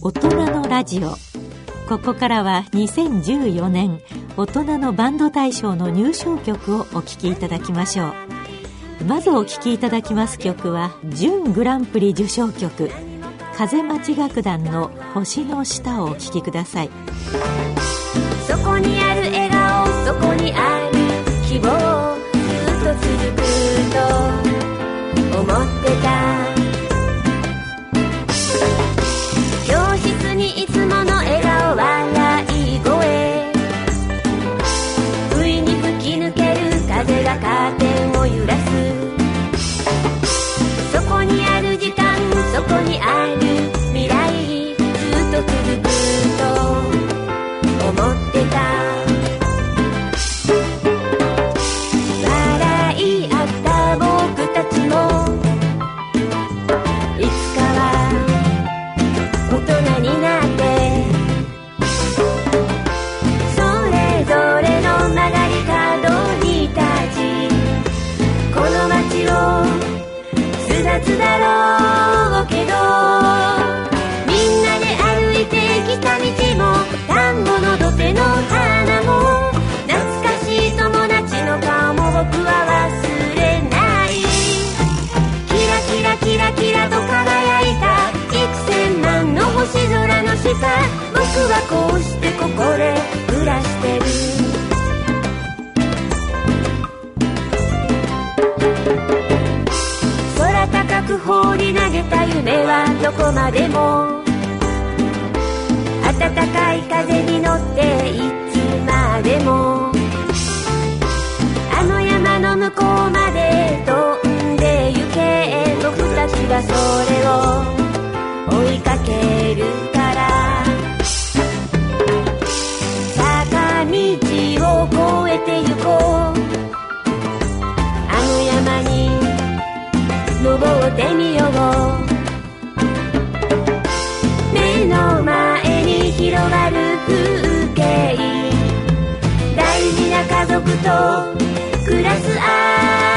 大人のラジオ。ここからは2014年大人のバンド大賞の入賞曲をお聴きいただきましょう。まずお聴きいただきます曲は準グランプリ受賞曲風待ち楽団の星の下をお聴きください。そこにある笑顔そこにある希望ずっと続くと思ってた。室にいどこまでも。暖かい風に乗っていつまでも。あの山の向こうまで飛んで行け。僕たちはそれを追いかけるから。坂道を越えて行こう。あの山に登ってみよう。族と暮らす愛。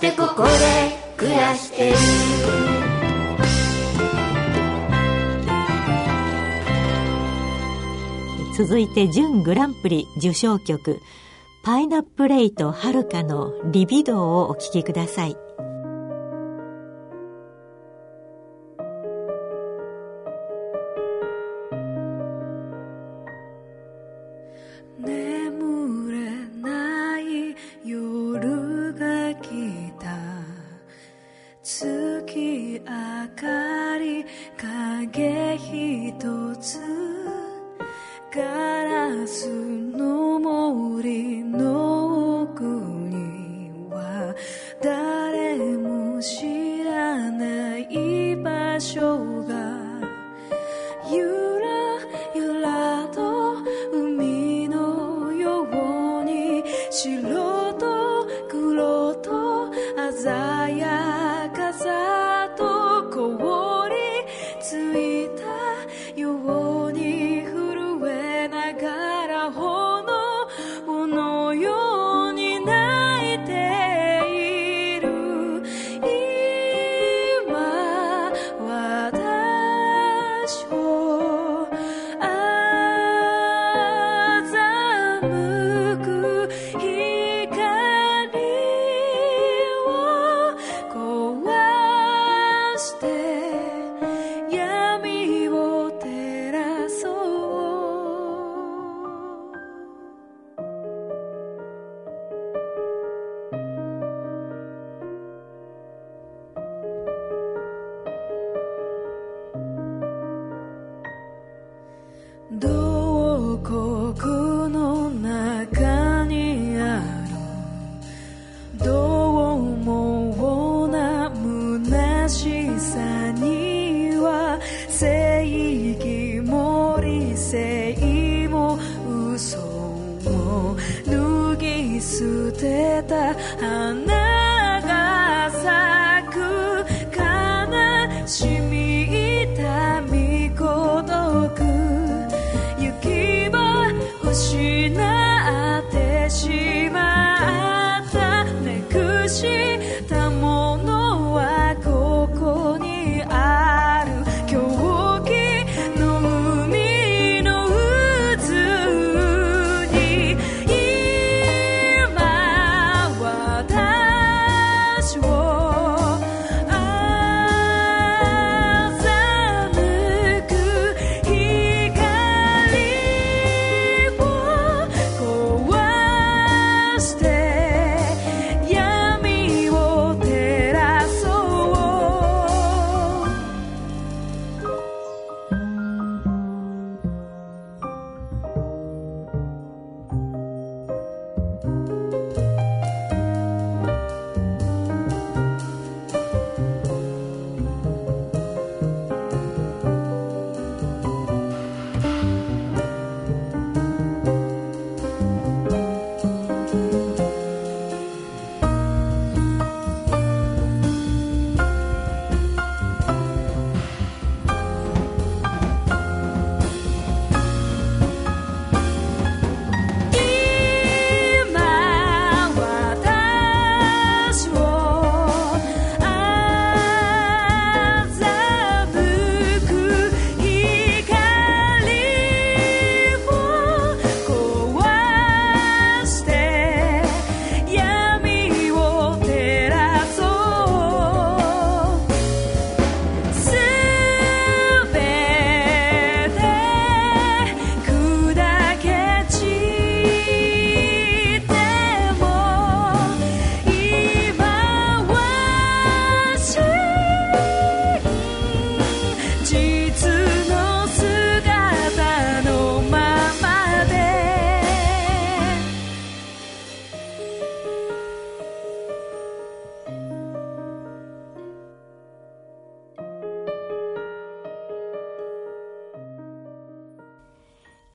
してここで暮らしてる。続いて準グランプリ受賞曲パイナップレイとはるかのリビドーをお聴きください。明かり影ひとつガラスの森の奥には誰も知らない場所が捨てた花